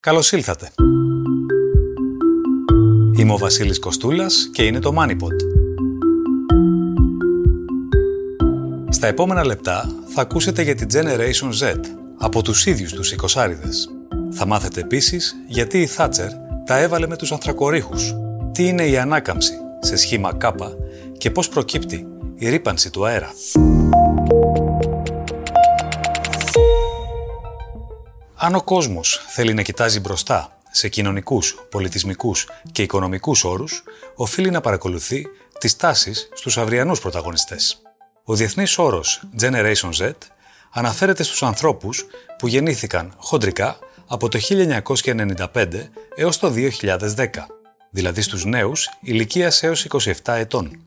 Καλώς ήλθατε. Είμαι ο Βασίλης Κοστούλας και είναι το MoneyPod. Στα επόμενα λεπτά θα ακούσετε για την Generation Z από τους ίδιους τους οικοσάριδες. Θα μάθετε επίσης γιατί η Θάτσερ τα έβαλε με τους ανθρακορίχους, τι είναι η ανάκαμψη σε σχήμα κάπα και πώς προκύπτει η ρήπανση του αέρα. Αν ο κόσμος θέλει να κοιτάζει μπροστά σε κοινωνικούς, πολιτισμικούς και οικονομικούς όρους, οφείλει να παρακολουθεί τις τάσεις στους αυριανούς πρωταγωνιστές. Ο διεθνής όρος Generation Z αναφέρεται στους ανθρώπους που γεννήθηκαν χοντρικά από το 1995 έως το 2010, δηλαδή στους νέους ηλικίας έως 27 ετών.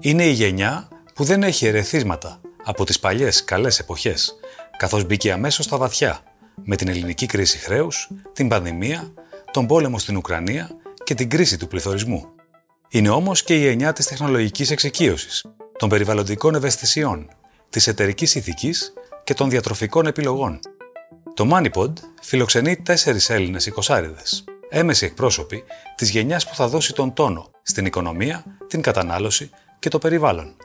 Είναι η γενιά που δεν έχει ερεθίσματα από τις παλιές καλές εποχές, καθώς μπήκε αμέσως στα βαθιά, με την ελληνική κρίση χρέους, την πανδημία, τον πόλεμο στην Ουκρανία και την κρίση του πληθωρισμού. Είναι όμως και η γενιά της τεχνολογικής εξοικείωσης, των περιβαλλοντικών ευαισθησιών, της εταιρικής ηθικής και των διατροφικών επιλογών. Το MoneyPod φιλοξενεί τέσσερις Έλληνες οικοσάριδες, έμεση εκπρόσωποι της γενιάς που θα δώσει τον τόνο στην οικονομία, την κατανάλωση και το περιβάλλον.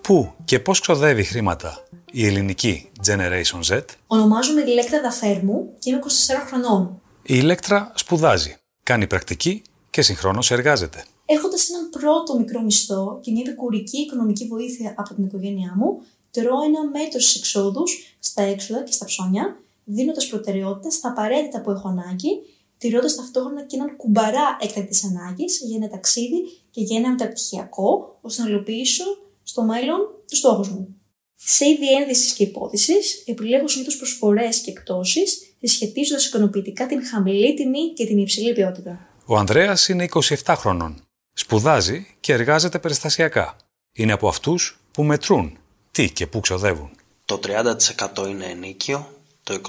Πού και πώς ξοδεύει χρήματα η ελληνική Generation Z. Ονομάζομαι Ηλέκτρα Δαφέρμου και είμαι 24 χρονών. Η Ηλέκτρα σπουδάζει, κάνει πρακτική και συγχρόνως εργάζεται. Έχοντα έναν πρώτο μικρό μισθό και μια επικουρική οικονομική βοήθεια από την οικογένειά μου, τρώω ένα μέτρο στις εξόδους, στα έξοδα και στα ψώνια, δίνοντας προτεραιότητα στα απαραίτητα που έχω ανάγκη, τηρώντας ταυτόχρονα και έναν κουμπαρά έκτακτης ανάγκης για ένα ταξίδι και για ένα μεταπτυχιακό, ώστε να υλοποιήσω στο μέλλον τους στόχους μου. Σε είδη ένδυσης και υπόθεση, επιλέγω συνήθως προσφορές και εκτόσει, συσχετίζοντας ικανοποιητικά την χαμηλή τιμή και την υψηλή ποιότητα. Ο Ανδρέας είναι 27 χρονών. Σπουδάζει και εργάζεται περιστασιακά. Είναι από αυτούς που μετρούν τι και πού ξοδεύουν. Το 30% είναι ενίκιο, το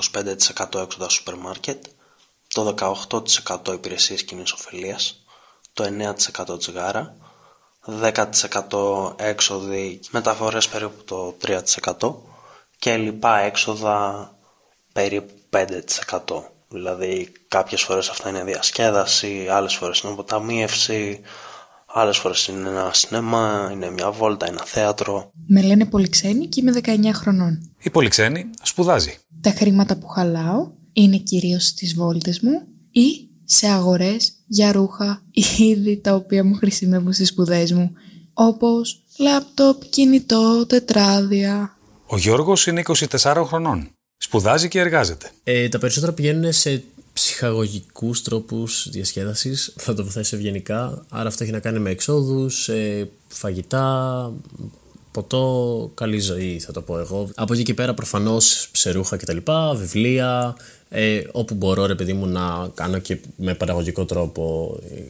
25% έξοδα σούπερ μάρκετ, το 18% υπηρεσίες κοινής ωφελίας, το 9% τσιγάρα, 10% έξοδοι μεταφορές περίπου το 3% και λοιπά έξοδα περίπου 5%. Δηλαδή κάποιες φορές αυτά είναι διασκέδαση, άλλες φορές είναι αποταμίευση, άλλες φορές είναι ένα σινέμα, είναι μια βόλτα, ένα θέατρο. Με λένε Πολυξένη και είμαι 19 χρονών. Η Πολυξένη σπουδάζει. Τα χρήματα που χαλάω είναι κυρίως στις βόλτες μου ή σε αγορές για ρούχα ή είδη τα οποία μου χρησιμεύουν στις σπουδές μου, όπως λάπτοπ, κινητό, τετράδια. Ο Γιώργος είναι 24 χρονών. Σπουδάζει και εργάζεται. Ε, τα περισσότερα πηγαίνουν σε ψυχαγωγικούς τρόπους διασκέδασης, θα το θέσει ευγενικά, άρα αυτό έχει να κάνει με εξόδους, ε, φαγητά, ποτό, καλή ζωή θα το πω εγώ. Από εκεί και πέρα προφανώς σε ρούχα κτλ, βιβλία, ε, όπου μπορώ ρε παιδί μου να κάνω και με παραγωγικό τρόπο ε,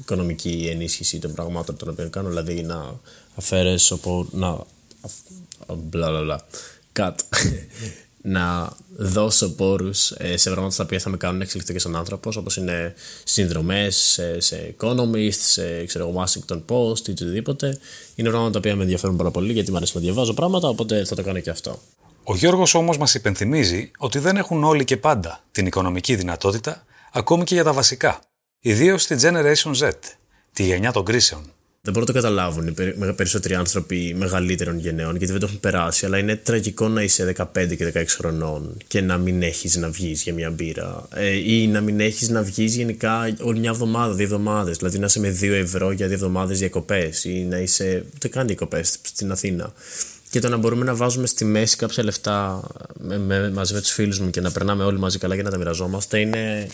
οικονομική ενίσχυση των πραγμάτων των οποίων κάνω, δηλαδή να αφαίρεσω, να... μπλα μπλα μπλα, cut να δώσω πόρους ε, σε πράγματα τα οποία θα με κάνουν να εξελιχθώ και σαν άνθρωπος, όπως είναι συνδρομές σε, σε Economist, σε ξέρω, Washington Post ή οτιδήποτε. Είναι πράγματα τα οποία με ενδιαφέρουν πάρα πολύ γιατί μου αρέσει να διαβάζω πράγματα, οπότε θα το κάνω και αυτό. Ο Γιώργος όμως μας υπενθυμίζει ότι δεν έχουν όλοι και πάντα την οικονομική δυνατότητα, ακόμη και για τα βασικά. Ιδίως στη Generation Z, τη γενιά των κρίσεων. Δεν μπορούν να το καταλάβουν οι περισσότεροι άνθρωποι μεγαλύτερων γενναίων γιατί δεν το έχουν περάσει. Αλλά είναι τραγικό να είσαι 15 και 16 χρονών και να μην έχεις να βγεις για μια μπύρα. Ε, ή να μην έχεις να βγεις γενικά όλη μια εβδομάδα, δύο εβδομάδες. Δηλαδή να είσαι με 2 ευρώ για δύο εβδομάδες διακοπές ή να είσαι. ούτε καν διακοπές στην Αθήνα. Και το να μπορούμε να βάζουμε στη μέση κάποια λεφτά με, με, μαζί με τους φίλους μου και να περνάμε όλοι μαζί καλά και να τα μοιραζόμαστε είναι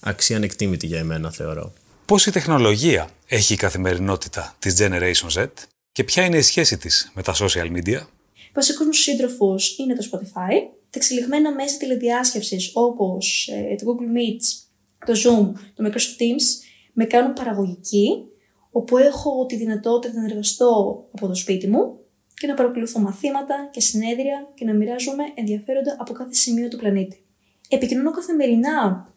αξία ανεκτήμητη για εμένα, θεωρώ πώς η τεχνολογία έχει η καθημερινότητα της Generation Z και ποια είναι η σχέση της με τα social media; Βασικός μου σύντροφος είναι το Spotify. Τα εξελιγμένα μέσα τηλεδιάσκευσης όπως ε, το Google Meet, το Zoom, το Microsoft Teams με κάνουν παραγωγική, όπου έχω τη δυνατότητα να εργαστώ από το σπίτι μου και να παρακολουθώ μαθήματα και συνέδρια και να μοιράζομαι ενδιαφέροντα από κάθε σημείο του πλανήτη. Επικοινωνώ καθημερινά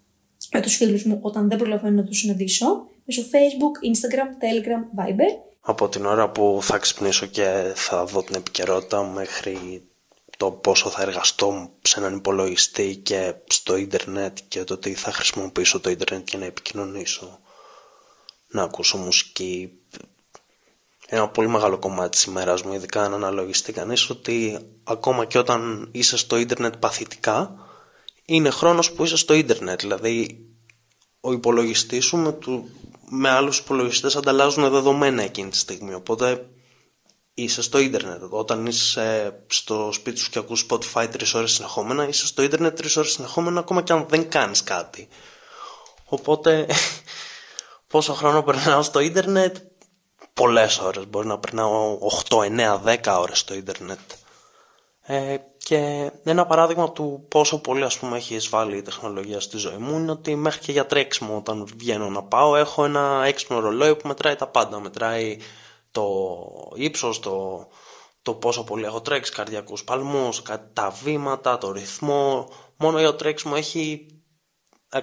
με τους φίλους μου όταν δεν προλαβαίνω να τους συναντήσω μέσω Facebook, Instagram, Telegram, Viber. Από την ώρα που θα ξυπνήσω και θα δω την επικαιρότητα μέχρι το πόσο θα εργαστώ σε έναν υπολογιστή και στο ίντερνετ και το ότι θα χρησιμοποιήσω το ίντερνετ για να επικοινωνήσω, να ακούσω μουσική. Ένα πολύ μεγάλο κομμάτι της ημέρας μου, ειδικά αν αναλογιστεί κανείς, ότι ακόμα και όταν είσαι στο ίντερνετ παθητικά, είναι χρόνος που είσαι στο ίντερνετ. Δηλαδή, ο υπολογιστής σου με, του, με άλλους υπολογιστές ανταλλάζουν δεδομένα εκείνη τη στιγμή. Οπότε είσαι στο ίντερνετ. Όταν είσαι στο σπίτι σου και ακούς Spotify τρεις ώρες συνεχόμενα, είσαι στο ίντερνετ τρεις ώρες συνεχόμενα ακόμα και αν δεν κάνεις κάτι. Οπότε πόσο χρόνο περνάω στο ίντερνετ, πολλές ώρες. Μπορεί να περνάω 8, 9, 10 ώρες στο ίντερνετ. Ε, και ένα παράδειγμα του πόσο πολύ ας πούμε έχει εισβάλει η τεχνολογία στη ζωή μου είναι ότι μέχρι και για τρέξιμο όταν βγαίνω να πάω έχω ένα έξυπνο ρολόι που μετράει τα πάντα. Μετράει το ύψος, το, το πόσο πολύ έχω τρέξει, καρδιακούς παλμούς, τα βήματα, το ρυθμό. Μόνο για το τρέξιμο έχει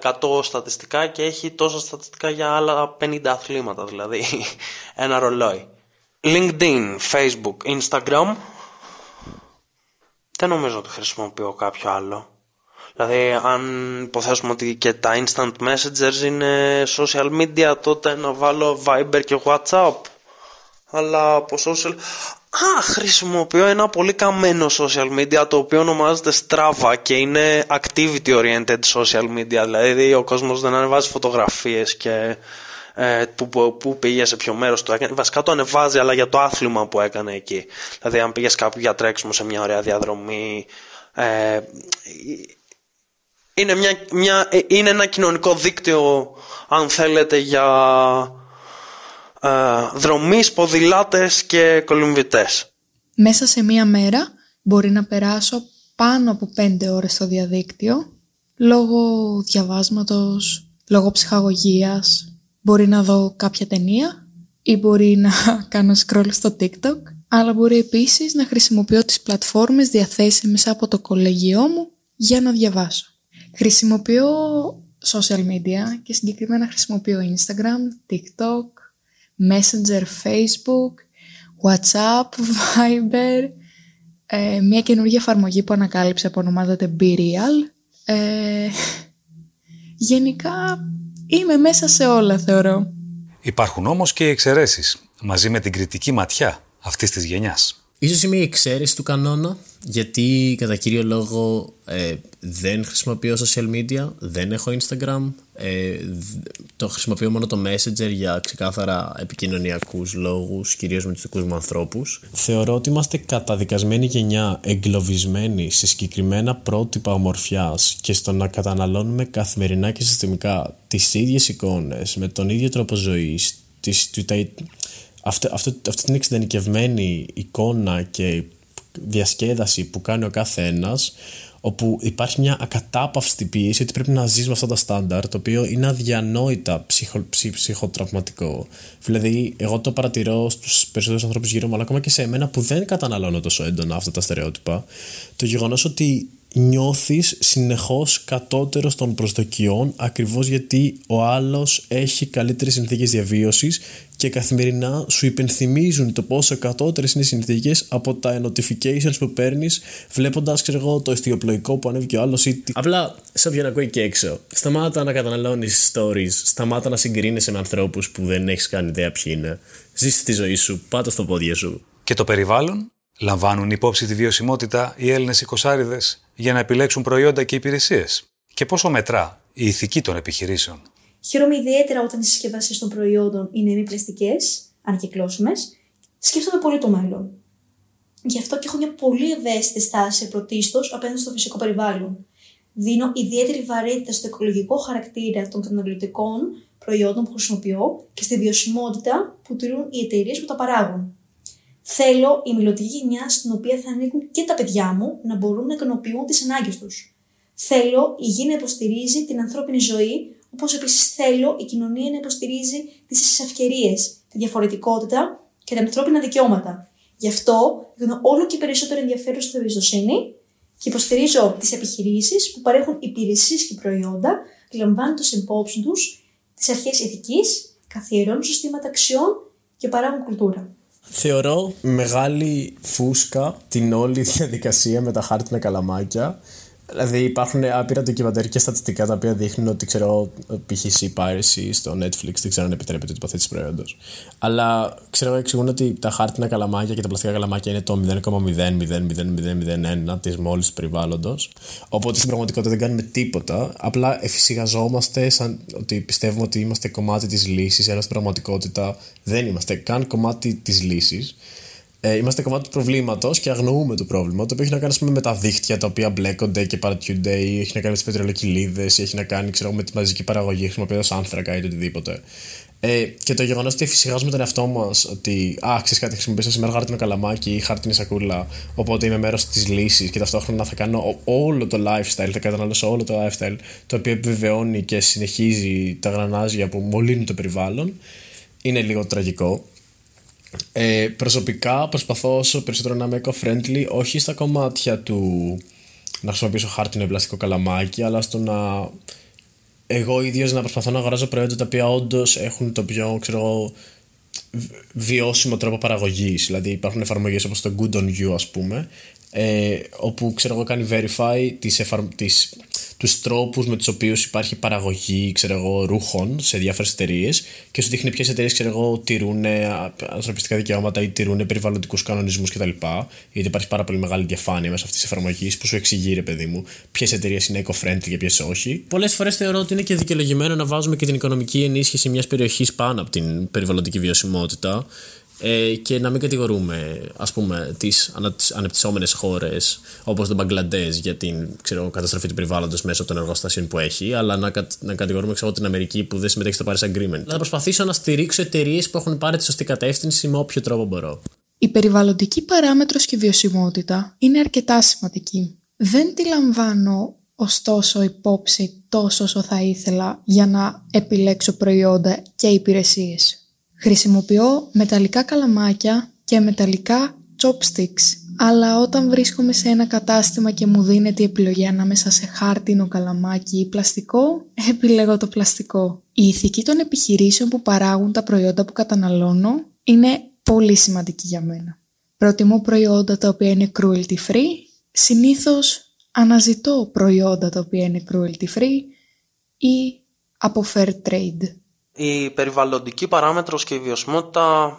100 στατιστικά και έχει τόσα στατιστικά για άλλα 50 αθλήματα, δηλαδή ένα ρολόι. LinkedIn, Facebook, Instagram. Δεν νομίζω ότι χρησιμοποιώ κάποιο άλλο. Δηλαδή αν υποθέσουμε ότι και τα instant messengers είναι social media τότε να βάλω Viber και WhatsApp αλλά από social... Α, χρησιμοποιώ ένα πολύ καμένο social media το οποίο ονομάζεται Strava και είναι activity oriented social media δηλαδή ο κόσμος δεν ανεβάζει φωτογραφίες και ε, που, που, που, πήγε σε ποιο μέρος το έκανε βασικά το ανεβάζει αλλά για το άθλημα που έκανε εκεί δηλαδή αν πήγες κάπου για τρέξιμο σε μια ωραία διαδρομή ε, είναι, μια, μια, είναι ένα κοινωνικό δίκτυο αν θέλετε για ε, δρομείς, ποδηλάτες και κολυμβητές. Μέσα σε μία μέρα μπορεί να περάσω πάνω από πέντε ώρες στο διαδίκτυο λόγω διαβάσματος, λόγω ψυχαγωγίας. Μπορεί να δω κάποια ταινία ή μπορεί να κάνω scroll στο TikTok αλλά μπορεί επίσης να χρησιμοποιώ τις πλατφόρμες διαθέσιμες από το κολεγιό μου για να διαβάσω. Χρησιμοποιώ social media και συγκεκριμένα χρησιμοποιώ Instagram, TikTok, Messenger, Facebook, WhatsApp, Viber, ε, μια καινούργια εφαρμογή που ανακάλυψα που ονομάζεται BeReal. Ε, γενικά είμαι μέσα σε όλα θεωρώ. Υπάρχουν όμως και οι εξαιρέσεις, μαζί με την κριτική ματιά αυτής της γενιάς. Ίσως είμαι η εξαίρεση του κανόνα, γιατί κατά κύριο λόγο ε, δεν χρησιμοποιώ social media, δεν έχω Instagram, ε, το χρησιμοποιώ μόνο το Messenger για ξεκάθαρα επικοινωνιακούς λόγους, κυρίως με τους δικούς μου ανθρώπους. Θεωρώ ότι είμαστε καταδικασμένη γενιά εγκλωβισμένοι σε συγκεκριμένα πρότυπα ομορφιάς και στο να καταναλώνουμε καθημερινά και συστημικά τις ίδιες εικόνες, με τον ίδιο τρόπο ζωής, τις, αυτή, αυτή, αυτή την εξειδανικευμένη εικόνα και διασκέδαση που κάνει ο κάθε ένας όπου υπάρχει μια ακατάπαυστη πίεση ότι πρέπει να ζεις με αυτά τα στάνταρ το οποίο είναι αδιανόητα ψυχο, ψυχ, ψυχοτραυματικό. Δηλαδή εγώ το παρατηρώ στους περισσότερους ανθρώπους γύρω μου αλλά ακόμα και σε εμένα που δεν καταναλώνω τόσο έντονα αυτά τα στερεότυπα το γεγονός ότι νιώθεις συνεχώς κατώτερος των προσδοκιών ακριβώς γιατί ο άλλος έχει καλύτερες συνθήκες διαβίωσης και καθημερινά σου υπενθυμίζουν το πόσο κατώτερες είναι οι συνθήκες από τα notifications που παίρνεις, βλέποντας, ξέρω εγώ, το εστιοπλοϊκό που ανέβηκε ο άλλος ή. Απλά, σε όποιον ακούει και έξω, σταμάτα να καταναλώνεις stories, σταμάτα να συγκρίνεσαι με ανθρώπους που δεν έχεις καν ιδέα ποιοι είναι. Ζήσει τη ζωή σου, πάτας στο πόδια σου. Και το περιβάλλον, λαμβάνουν υπόψη τη βιωσιμότητα οι Έλληνες οικοσάριδε για να επιλέξουν προϊόντα και υπηρεσίες. Και πόσο μετρά η ηθική των επιχειρήσεων. Χαίρομαι ιδιαίτερα όταν οι συσκευασίες των προϊόντων είναι μη πλαστικές, ανακυκλώσιμες. Σκέφτομαι πολύ το μέλλον. Γι' αυτό και έχω μια πολύ ευαίσθητη στάση πρωτίστως απέναντι στο φυσικό περιβάλλον. Δίνω ιδιαίτερη βαρύτητα στο οικολογικό χαρακτήρα των καταναλωτικών προϊόντων που χρησιμοποιώ και στη βιωσιμότητα που τηρούν οι εταιρείες που τα παράγουν. Θέλω η μιλωτική γενιάς στην οποία θα ανήκουν και τα παιδιά μου να μπορούν να ικανοποιούν τις ανάγκες τους. Θέλω η γη να υποστηρίζει την ανθρώπινη ζωή Όπως επίσης θέλω η κοινωνία να υποστηρίζει τις ίσε ευκαιρίε, τη διαφορετικότητα και τα ανθρώπινα δικαιώματα. Γι' αυτό δίνω όλο και περισσότερο ενδιαφέρον στην εμπιστοσύνη και υποστηρίζω τις επιχειρήσεις που παρέχουν υπηρεσίες και προϊόντα, λαμβάνοντας υπόψη τους τις αρχές ηθικής, καθιερώνουν συστήματα αξιών και παράγουν κουλτούρα. Θεωρώ μεγάλη φούσκα την όλη διαδικασία με τα χάρτινα καλαμάκια Δηλαδή υπάρχουν άπειρα ντοκιμαντέρ και στατιστικά τα οποία δείχνουν ότι ξέρω π.χ. piracy στο Netflix δεν ξέρω αν επιτρέπεται την υποθέτηση προϊόντο. Αλλά ξέρω εξηγούν ότι τα χάρτινα καλαμάκια και τα πλαστικά καλαμάκια είναι το 0,0000001 τη μόλι περιβάλλοντο. Οπότε στην πραγματικότητα δεν κάνουμε τίποτα. Απλά εφησυχαζόμαστε σαν ότι πιστεύουμε ότι είμαστε κομμάτι τη λύση, ενώ στην πραγματικότητα δεν είμαστε καν κομμάτι τη λύση ε, είμαστε κομμάτι του προβλήματος και αγνοούμε το πρόβλημα. Το οποίο έχει να κάνει πούμε, με τα δίχτυα τα οποία μπλέκονται και παρατιούνται, ή έχει να κάνει με τις πετρελοκυλίδε, ή έχει να κάνει ξέρω, με τη μαζική παραγωγή χρησιμοποιώντας άνθρακα ή οτιδήποτε. Ε, και το γεγονός ότι εφησυχάζουμε τον εαυτό μας ότι, Α, ξέρεις κάτι, χρησιμοποιήσω σήμερα χάρτινο καλαμάκι ή χάρτινη σακούλα, οπότε είμαι μέρος της λύσης και ταυτόχρονα θα κάνω όλο το lifestyle, θα καταναλώσω όλο το lifestyle, το οποίο επιβεβαιώνει και συνεχίζει τα γρανάζια που μολύνουν το περιβάλλον, είναι λίγο τραγικό. Ε, προσωπικά προσπαθώ όσο περισσότερο να είμαι eco-friendly, όχι στα κομμάτια του να χρησιμοποιήσω χάρτινο ή πλαστικό καλαμάκι, αλλά στο να εγώ ίδιος να προσπαθώ να αγοράζω προϊόντα τα οποία όντως έχουν το πιο ξέρω, βιώσιμο τρόπο παραγωγής. Δηλαδή υπάρχουν εφαρμογές όπως το Good on You, ας πούμε, ε, όπου ξέρω εγώ κάνει verify τις, εφαρ... τις τους τρόπους με τους οποίους υπάρχει παραγωγή ξέρω εγώ, ρούχων σε διάφορες εταιρείες και σου δείχνει ποιες εταιρείες ξέρω εγώ, τηρούν ανθρωπιστικά δικαιώματα ή τηρούν περιβαλλοντικούς κανονισμούς κτλ. Γιατί υπάρχει πάρα πολύ μεγάλη διαφάνεια μέσα αυτής της εφαρμογής που σου εξηγεί, ρε παιδί μου, ποιες εταιρείες είναι eco-friendly και ποιες όχι. Πολλές φορές θεωρώ ότι είναι και δικαιολογημένο να βάζουμε και την οικονομική ενίσχυση μιας περιοχής πάνω από την περιβαλλοντική βιωσιμότητα ε, και να μην κατηγορούμε ας πούμε τις ανεπτυσσόμενες χώρες όπως το Μπαγκλαντές για την ξέρω, καταστροφή του περιβάλλοντος μέσω των εργοστασίων που έχει αλλά να, να κατηγορούμε ξέρω, την Αμερική που δεν συμμετέχει στο Paris Agreement. Θα προσπαθήσω να στηρίξω εταιρείες που έχουν πάρει τη σωστή κατεύθυνση με όποιο τρόπο μπορώ. Η περιβαλλοντική παράμετρος και βιωσιμότητα είναι αρκετά σημαντική. Δεν τη λαμβάνω ωστόσο υπόψη τόσο όσο θα ήθελα για να επιλέξω προϊόντα και υπηρεσίες. Χρησιμοποιώ μεταλλικά καλαμάκια και μεταλλικά chopsticks. Αλλά όταν βρίσκομαι σε ένα κατάστημα και μου δίνεται η επιλογή ανάμεσα σε χάρτινο καλαμάκι ή πλαστικό, επιλέγω το πλαστικό. Η ηθική των επιχειρήσεων που παράγουν τα προϊόντα που καταναλώνω είναι πολύ σημαντική για μένα. Προτιμώ προϊόντα τα οποία είναι cruelty free. Συνήθως αναζητώ προϊόντα τα οποία είναι cruelty free ή από fair trade η περιβαλλοντική παράμετρος και η βιωσιμότητα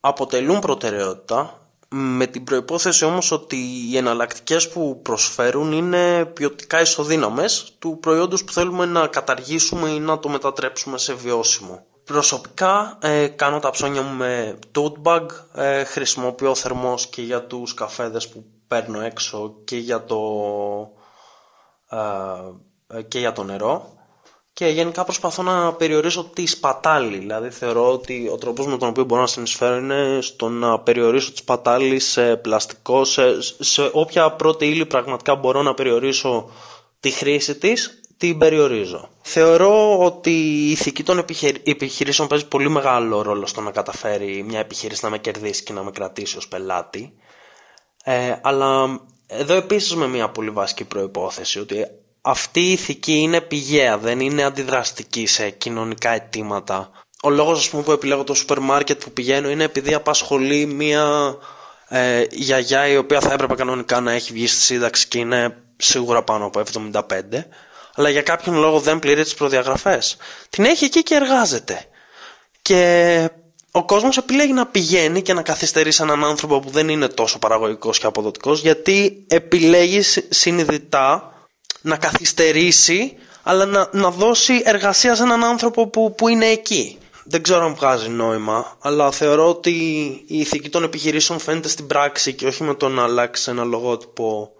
αποτελούν προτεραιότητα με την προϋπόθεση όμως ότι οι εναλλακτικές που προσφέρουν είναι ποιοτικά ισοδύναμες του προϊόντος που θέλουμε να καταργήσουμε ή να το μετατρέψουμε σε βιώσιμο. Προσωπικά ε, κάνω τα ψώνια μου με tote bag, ε, χρησιμοποιώ θερμός και για τους καφέδες που παίρνω έξω και για το, ε, και για το νερό και γενικά προσπαθώ να περιορίσω τη σπατάλη. Δηλαδή θεωρώ ότι ο τρόπος με τον οποίο μπορώ να συνεισφέρω είναι στο να περιορίσω τη σπατάλη σε πλαστικό, σε, σε όποια πρώτη ύλη πραγματικά μπορώ να περιορίσω τη χρήση της, την περιορίζω. Θεωρώ ότι η ηθική των επιχειρήσεων παίζει πολύ μεγάλο ρόλο στο να καταφέρει μια επιχείρηση να με κερδίσει και να με κρατήσει ως πελάτη. Ε, αλλά εδώ επίσης με μια πολύ βασική προϋπόθεση ότι αυτή η ηθική είναι πηγαία, δεν είναι αντιδραστική σε κοινωνικά αιτήματα. Ο λόγος ας πούμε, που επιλέγω το σούπερ μάρκετ που πηγαίνω είναι επειδή απασχολεί μια ε, γιαγιά η οποία θα έπρεπε κανονικά να έχει βγει στη σύνταξη και είναι σίγουρα πάνω από 75 αλλά για κάποιον λόγο δεν πληρεί τις προδιαγραφές. Την έχει εκεί και εργάζεται. Και ο κόσμος επιλέγει να πηγαίνει και να καθυστερεί σε έναν άνθρωπο που δεν είναι τόσο παραγωγικός και αποδοτικός γιατί επιλέγει συνειδητά να καθυστερήσει αλλά να, να δώσει εργασία σε έναν άνθρωπο που, που είναι εκεί. Δεν ξέρω αν βγάζει νόημα, αλλά θεωρώ ότι η ηθική των επιχειρήσεων φαίνεται στην πράξη και όχι με το να αλλάξει ένα λογότυπο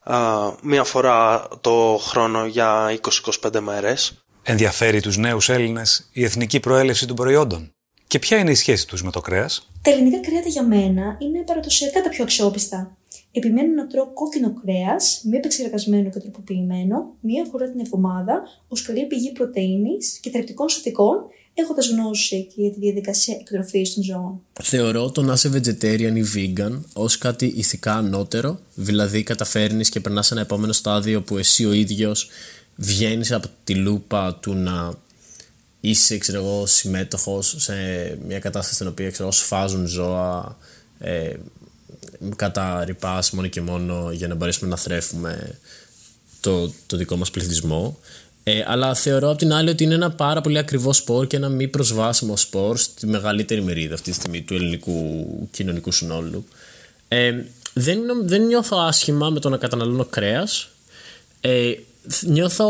α, μία φορά το χρόνο για 20-25 μέρες. Ενδιαφέρει τους νέους Έλληνες η εθνική προέλευση των προϊόντων; Και ποια είναι η σχέση τους με το κρέας; Τα ελληνικά κρέατα για μένα είναι παραδοσιακά τα πιο αξιόπιστα επιμένω να τρώω κόκκινο κρέας, μη επεξεργασμένο και τροποποιημένο, μία φορά την εβδομάδα, ως καλή πηγή πρωτενη και θρεπτικών σωτικών, έχοντα γνώση και για τη διαδικασία εκτροφής των ζώων. Θεωρώ το να είσαι vegetarian ή vegan ως κάτι ηθικά ανώτερο, δηλαδή καταφέρνεις και περνάς ένα επόμενο στάδιο που εσύ ο ίδιος βγαίνεις από τη λούπα του να είσαι ξέρω εγώ, συμμέτοχος σε μια κατάσταση στην οποία ξέρω, σφάζουν ζώα ε, κατά ρηπάς μόνο και μόνο για να μπορέσουμε να θρέφουμε το, το δικό μας πληθυσμό ε, αλλά θεωρώ απ' την άλλη ότι είναι ένα πάρα πολύ ακριβό σπορ και ένα μη προσβάσιμο σπορ στη μεγαλύτερη μερίδα αυτή τη στιγμή του ελληνικού κοινωνικού συνόλου. Ε, δεν, δεν νιώθω άσχημα με το να καταναλώνω κρέας. Ε, νιώθω,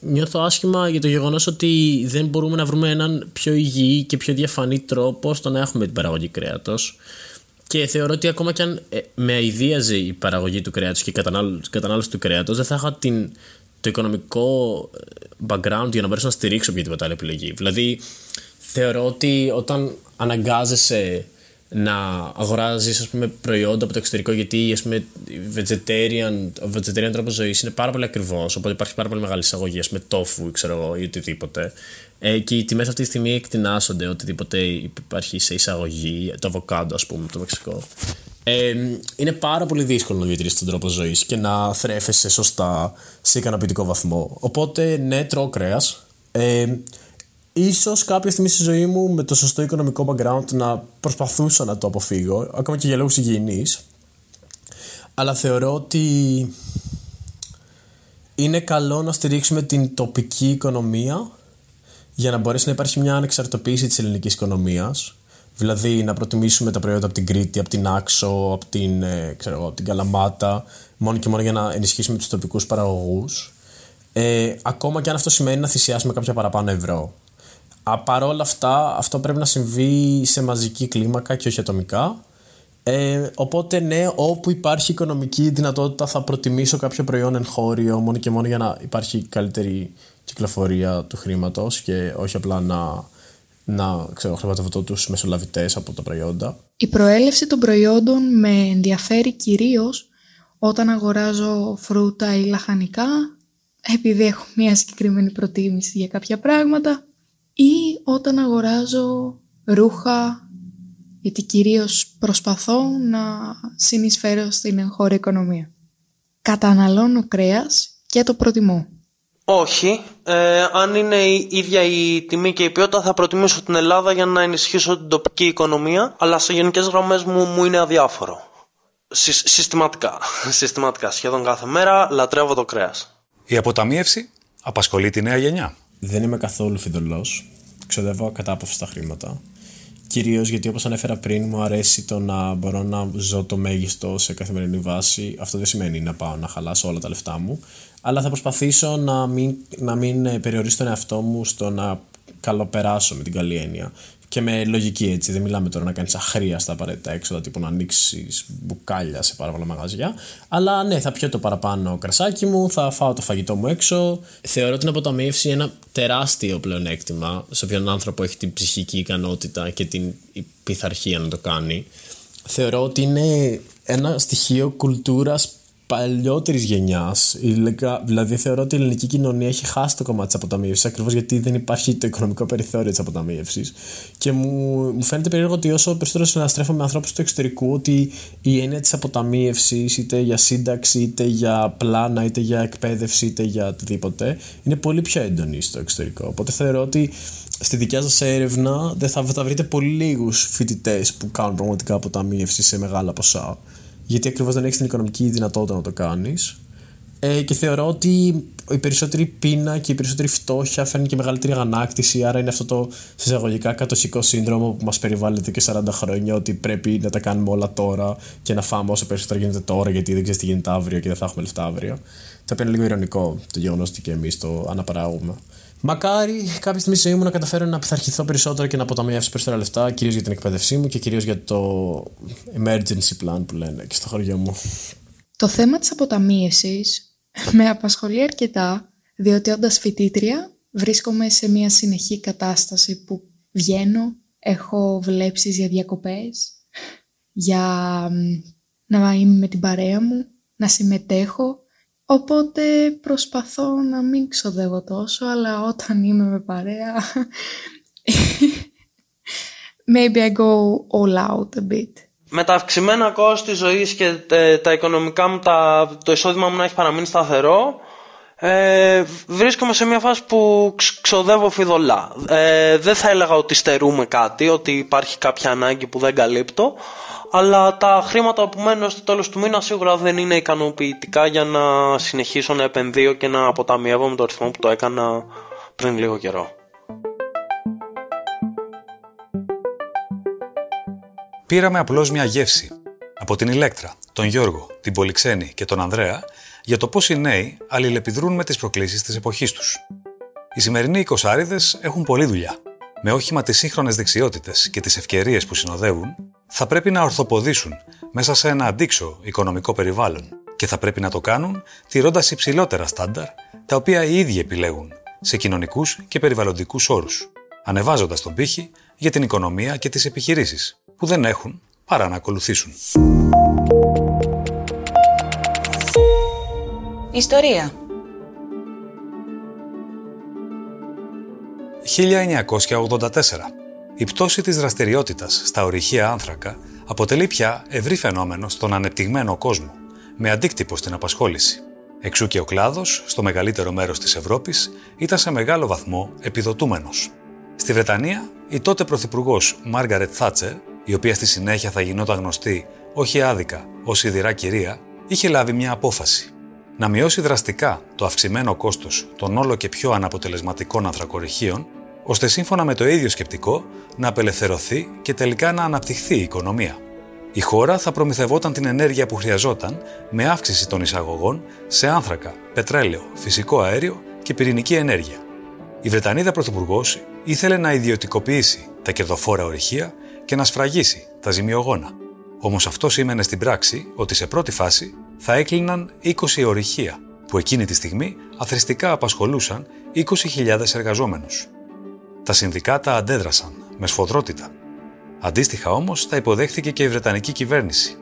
νιώθω άσχημα για το γεγονός ότι δεν μπορούμε να βρούμε έναν πιο υγιή και πιο διαφανή τρόπο στο να έχουμε την παραγωγή κρέατος. Και θεωρώ ότι ακόμα και αν ε, με αηδίαζε η παραγωγή του κρέατος και η κατανάλωση του κρέατος δεν θα είχα την το οικονομικό ε, background για να μπορέσω να στηρίξω οποιαδήποτε άλλη επιλογή. Δηλαδή, θεωρώ ότι όταν αναγκάζεσαι να αγοράζεις ας πούμε, προϊόντα από το εξωτερικό γιατί ας πούμε, vegetarian, ο vegetarian τρόπος ζωής είναι πάρα πολύ ακριβώς οπότε υπάρχει πάρα πολύ μεγάλη εισαγωγή με τόφου ξέρω εγώ, ή οτιδήποτε ε, και οι τιμές αυτή τη στιγμή εκτινάσονται οτιδήποτε υπάρχει σε εισαγωγή το αβοκάντο ας πούμε το Μεξικό ε, είναι πάρα πολύ δύσκολο να διατηρήσει τον τρόπο ζωής και να θρέφεσαι σωστά σε ικανοποιητικό βαθμό. Οπότε, ναι, τρώω κρέας. Ε, ίσως κάποια στιγμή στη ζωή μου με το σωστό οικονομικό background να προσπαθούσα να το αποφύγω, ακόμα και για λόγους υγιεινής. Αλλά θεωρώ ότι είναι καλό να στηρίξουμε την τοπική οικονομία για να μπορέσει να υπάρχει μια ανεξαρτοποίηση της ελληνικής οικονομίας Δηλαδή να προτιμήσουμε τα προϊόντα από την Κρήτη, από την Άξο, από την, ε, ξέρω, από την Καλαμάτα, μόνο και μόνο για να ενισχύσουμε τους τοπικούς παραγωγούς. Ε, ακόμα και αν αυτό σημαίνει να θυσιάσουμε κάποια παραπάνω ευρώ. Παρ' όλα αυτά, αυτό πρέπει να συμβεί σε μαζική κλίμακα και όχι ατομικά. Ε, οπότε ναι, όπου υπάρχει οικονομική δυνατότητα θα προτιμήσω κάποιο προϊόν εγχώριο μόνο και μόνο για να υπάρχει καλύτερη κυκλοφορία του χρήματος και όχι απλά να να ξέρω, χρηματοδοτώ τους μεσολαβητές από τα προϊόντα. Η προέλευση των προϊόντων με ενδιαφέρει κυρίως όταν αγοράζω φρούτα ή λαχανικά επειδή έχω μια συγκεκριμένη προτίμηση για κάποια πράγματα ή όταν αγοράζω ρούχα γιατί κυρίως προσπαθώ να συνεισφέρω στην εγχώρια οικονομία. Καταναλώνω κρέας και το προτιμώ. Όχι. Ε, αν είναι η ίδια η τιμή και η ποιότητα, θα προτιμήσω την Ελλάδα για να ενισχύσω την τοπική οικονομία. Αλλά σε γενικές γραμμές μου, μου είναι αδιάφορο. συστηματικά. συστηματικά. Σχεδόν κάθε μέρα λατρεύω το κρέας. Η αποταμίευση απασχολεί τη νέα γενιά. Δεν είμαι καθόλου φιδωλός. Ξοδεύω κατάπαυστα χρήματα. Κυρίως γιατί όπως ανέφερα πριν μου αρέσει το να μπορώ να ζω το μέγιστο σε καθημερινή βάση. Αυτό δεν σημαίνει να πάω να χαλάσω όλα τα λεφτά μου αλλά θα προσπαθήσω να μην, να μην ε, περιορίσω τον εαυτό μου στο να καλοπεράσω με την καλή έννοια. Και με λογική έτσι, δεν μιλάμε τώρα να κάνεις αχρίαστα απαραίτητα έξοδα, τύπου να ανοίξεις μπουκάλια σε πάρα πολλά μαγαζιά. Αλλά ναι, θα πιω το παραπάνω κρασάκι μου, θα φάω το φαγητό μου έξω. Θεωρώ την αποταμίευση ένα τεράστιο πλεονέκτημα σε όποιον άνθρωπο έχει την ψυχική ικανότητα και την πειθαρχία να το κάνει. Θεωρώ ότι είναι ένα στοιχείο κουλτούρας παλιότερης γενιάς. Δηλαδή, θεωρώ ότι η ελληνική κοινωνία έχει χάσει το κομμάτι της αποταμίευσης ακριβώς γιατί δεν υπάρχει το οικονομικό περιθώριο της αποταμίευσης. Και μου, μου φαίνεται περίεργο ότι όσο περισσότερο συναστρέφω με ανθρώπους του εξωτερικού, ότι η έννοια της αποταμίευσης, είτε για σύνταξη, είτε για πλάνα, είτε για εκπαίδευση, είτε για οτιδήποτε, είναι πολύ πιο έντονη στο εξωτερικό. Οπότε θεωρώ ότι στη δικιά σας έρευνα δεν θα, θα βρείτε πολύ λίγους φοιτητές που κάνουν πραγματικά αποταμίευση σε μεγάλα ποσά γιατί ακριβώς δεν έχεις την οικονομική δυνατότητα να το κάνεις. Ε, και θεωρώ ότι η περισσότερη πείνα και η περισσότερη φτώχεια φέρνει και μεγαλύτερη αγανάκτηση. Άρα είναι αυτό το συσταγωγικά κατοσικό σύνδρομο που μας περιβάλλει εδώ και 40 χρόνια, ότι πρέπει να τα κάνουμε όλα τώρα και να φάμε όσο περισσότερο γίνεται τώρα, γιατί δεν ξέρεις τι γίνεται αύριο και δεν θα έχουμε λεφτά αύριο. Το οποίο είναι λίγο ηρωνικό το γεγονός ότι και εμείς το αναπαράγουμε. Μακάρι κάποια στιγμή στη ζωή μου να καταφέρω να πειθαρχηθώ περισσότερο και να αποταμιεύσω περισσότερα λεφτά, κυρίως για την εκπαίδευσή μου και κυρίως για το emergency plan που λένε και στο χωριό μου. Το θέμα της αποταμίευσης με απασχολεί αρκετά, διότι όντας φοιτήτρια βρίσκομαι σε μια συνεχή κατάσταση που βγαίνω, έχω βλέψεις για διακοπές, για να είμαι με την παρέα μου, να συμμετέχω Οπότε προσπαθώ να μην ξοδεύω τόσο, αλλά όταν είμαι με παρέα, maybe I go all out a bit. Με τα αυξημένα κόστη ζωής και τα οικονομικά μου, τα, το εισόδημα μου να έχει παραμείνει σταθερό, Ε, βρίσκομαι σε μια φάση που ξοδεύω φιδωλά. Ε, δεν θα έλεγα ότι στερούμε κάτι, ότι υπάρχει κάποια ανάγκη που δεν καλύπτω, αλλά τα χρήματα που μένουν στο τέλος του μήνα σίγουρα δεν είναι ικανοποιητικά για να συνεχίσω να επενδύω και να αποταμιεύω με το ρυθμό που το έκανα πριν λίγο καιρό. Πήραμε απλώς μια γεύση από την Ηλέκτρα, τον Γιώργο, την Πολυξένη και τον Ανδρέα για το πώς οι νέοι αλληλεπιδρούν με τις προκλήσεις της εποχής τους. Οι σημερινοί οικοσάριδες έχουν πολλή δουλειά. Με όχημα τις σύγχρονες δεξιότητες και τις ευκαιρίες που συνοδεύουν, θα πρέπει να ορθοποδήσουν μέσα σε ένα αντίξω οικονομικό περιβάλλον και θα πρέπει να το κάνουν τηρώντας υψηλότερα στάνταρ, τα οποία οι ίδιοι επιλέγουν σε κοινωνικούς και περιβαλλοντικούς όρους, ανεβάζοντας τον πύχη για την οικονομία και τις επιχειρήσεις, που δεν έχουν παρά να ακολουθήσουν. Ιστορία 1984. Η πτώση της δραστηριότητας στα ορυχεία άνθρακα αποτελεί πια ευρύ φαινόμενο στον ανεπτυγμένο κόσμο, με αντίκτυπο στην απασχόληση. Εξού και ο κλάδος, στο μεγαλύτερο μέρος της Ευρώπης, ήταν σε μεγάλο βαθμό επιδοτούμενος. Στη Βρετανία, η τότε πρωθυπουργός Μάργαρετ Θάτσερ, η οποία στη συνέχεια θα γινόταν γνωστή όχι άδικα ως σιδηρά κυρία, είχε λάβει μια απόφαση. Να μειώσει δραστικά το αυξημένο κόστος των όλο και πιο αναποτελεσματικών ανθρακοριχείων, ώστε σύμφωνα με το ίδιο σκεπτικό να απελευθερωθεί και τελικά να αναπτυχθεί η οικονομία. Η χώρα θα προμηθευόταν την ενέργεια που χρειαζόταν με αύξηση των εισαγωγών σε άνθρακα, πετρέλαιο, φυσικό αέριο και πυρηνική ενέργεια. Η Βρετανίδα Πρωθυπουργός ήθελε να ιδιωτικοποιήσει τα κερδοφόρα ορυχεία και να σφραγίσει τα ζημιογόνα. Όμως αυτό σήμαινε στην πράξη ότι σε πρώτη φάση θα έκλειναν 20 ορυχεία, που εκείνη τη στιγμή αθρηστικά απασχολούσαν 20.000 εργαζόμενους. Τα συνδικάτα αντέδρασαν με σφοδρότητα. Αντίστοιχα όμως τα υποδέχθηκε και η Βρετανική κυβέρνηση.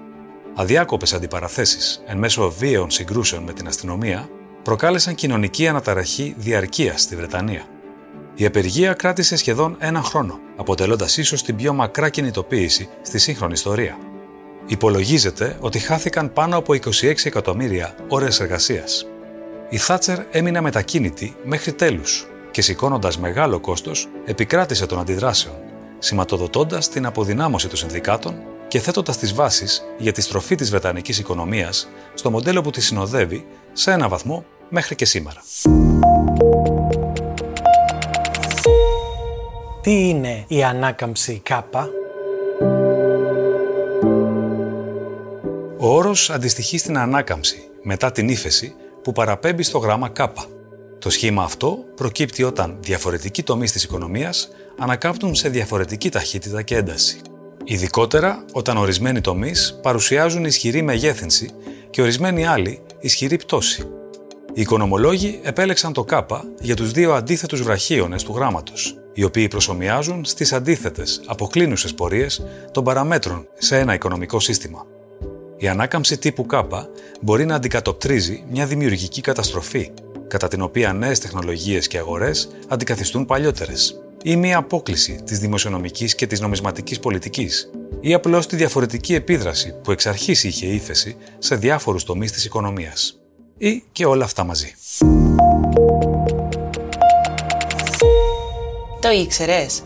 Αδιάκοπες αντιπαραθέσεις εν μέσω βίαιων συγκρούσεων με την αστυνομία προκάλεσαν κοινωνική αναταραχή διαρκεία στη Βρετανία. Η απεργία κράτησε σχεδόν ένα χρόνο, αποτελώντας ίσως την πιο μακρά κινητοποίηση στη σύγχρονη ιστορία. Υπολογίζεται ότι χάθηκαν πάνω από 26 εκατομμύρια ώρες εργασίας. Η Θάτσερ έμεινε μετακίνητη μέχρι τέλους και σηκώνοντας μεγάλο κόστος επικράτησε των αντιδράσεων, σηματοδοτώντας την αποδυνάμωση των συνδικάτων και θέτοντας τις βάσεις για τη στροφή της Βρετανικής οικονομίας στο μοντέλο που τη συνοδεύει σε ένα βαθμό μέχρι και σήμερα. Τι είναι η ανάκαμψη ΚΑΠΑ; Ο όρος αντιστοιχεί στην ανάκαμψη μετά την ύφεση που παραπέμπει στο γράμμα ΚΑΠΑ. Το σχήμα αυτό προκύπτει όταν διαφορετικοί τομείς της οικονομίας ανακάπτουν σε διαφορετική ταχύτητα και ένταση. Ειδικότερα όταν ορισμένοι τομείς παρουσιάζουν ισχυρή μεγέθυνση και ορισμένοι άλλοι ισχυρή πτώση. Οι οικονομολόγοι επέλεξαν το ΚΑΠΑ για τους δύο αντίθετους βραχίονες του γράμματος, οι οποίοι προσωμιάζουν στις αντίθετες, αποκλίνουσες πορείες των παραμέτρων σε ένα οικονομικό σύστημα. Η ανάκαμψη τύπου K μπορεί να αντικατοπτρίζει μια δημιουργική καταστροφή, κατά την οποία νέες τεχνολογίες και αγορές αντικαθιστούν παλιότερες, ή μια απόκληση της δημοσιονομικής και της νομισματικής πολιτικής, ή απλώς τη διαφορετική επίδραση που εξ αρχής είχε ύφεση σε διάφορους τομείς της οικονομίας. Ή και όλα αυτά μαζί. Το ήξερες;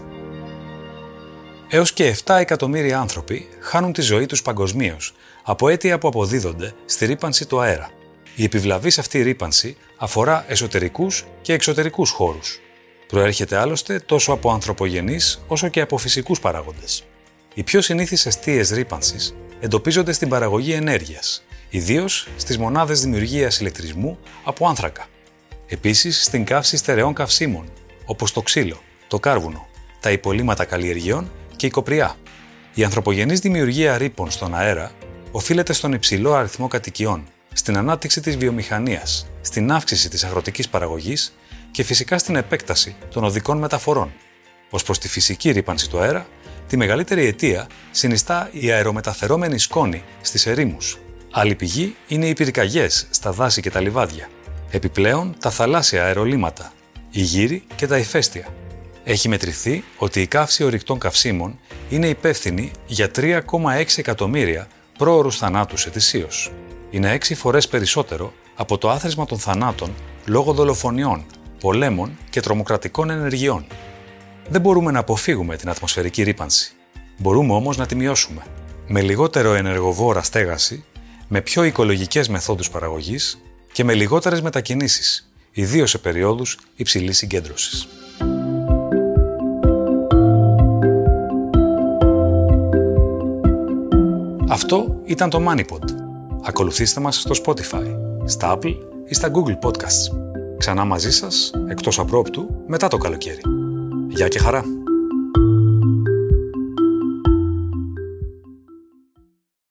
Έως και 7 εκατομμύρια άνθρωποι χάνουν τη ζωή τους παγκοσμίως από αίτια που αποδίδονται στη ρήπανση του αέρα. Η επιβλαβής αυτή ρήπανση αφορά εσωτερικούς και εξωτερικούς χώρους. Προέρχεται άλλωστε τόσο από ανθρωπογενείς όσο και από φυσικούς παράγοντες. Οι πιο συνήθεις αιστείες ρήπανσης εντοπίζονται στην παραγωγή ενέργειας, ιδίως στις μονάδες δημιουργίας ηλεκτρισμού από άνθρακα. Επίσης στην καύση στερεών καυσίμων, όπως το ξύλο, το κάρβουνο, τα υπολείμματα καλλιεργειών και η κοπριά. Η ανθρωπογενής δημιουργία ρήπων στον αέρα οφείλεται στον υψηλό αριθμό κατοικιών, στην ανάπτυξη της βιομηχανίας, στην αύξηση της αγροτικής παραγωγής και φυσικά στην επέκταση των οδικών μεταφορών. Ως προς τη φυσική ρήπανση του αέρα, τη μεγαλύτερη αιτία συνιστά η αερομεταφερόμενη σκόνη στις ερήμους. Άλλη πηγή είναι οι πυρκαγιές στα δάση και τα λιβάδια. Επιπλέον, τα θαλάσσια αερολύματα, οι γύροι και τα ηφαίστεια. Έχει μετρηθεί ότι η καύση ορυκτών καυσίμων είναι υπεύθυνη για 3,6 εκατομμύρια πρόωρους θανάτους ετησίως. Είναι 6 φορές περισσότερο από το άθροισμα των θανάτων λόγω δολοφονιών, πολέμων και τρομοκρατικών ενεργειών. Δεν μπορούμε να αποφύγουμε την ατμοσφαιρική ρήπανση. Μπορούμε όμως να τη μειώσουμε. Με λιγότερο ενεργοβόρα στέγαση, με πιο οικολογικές μεθόδους παραγωγής και με λιγότερες μετακινήσεις, ιδίως σε περιόδους υψηλής συγκέντρωσης. Αυτό ήταν το MoneyPod. Ακολουθήστε μας στο Spotify, στα Apple ή στα Google Podcasts. Ξανά μαζί σας, εκτός απρόπτου, μετά το καλοκαίρι. Γεια και χαρά!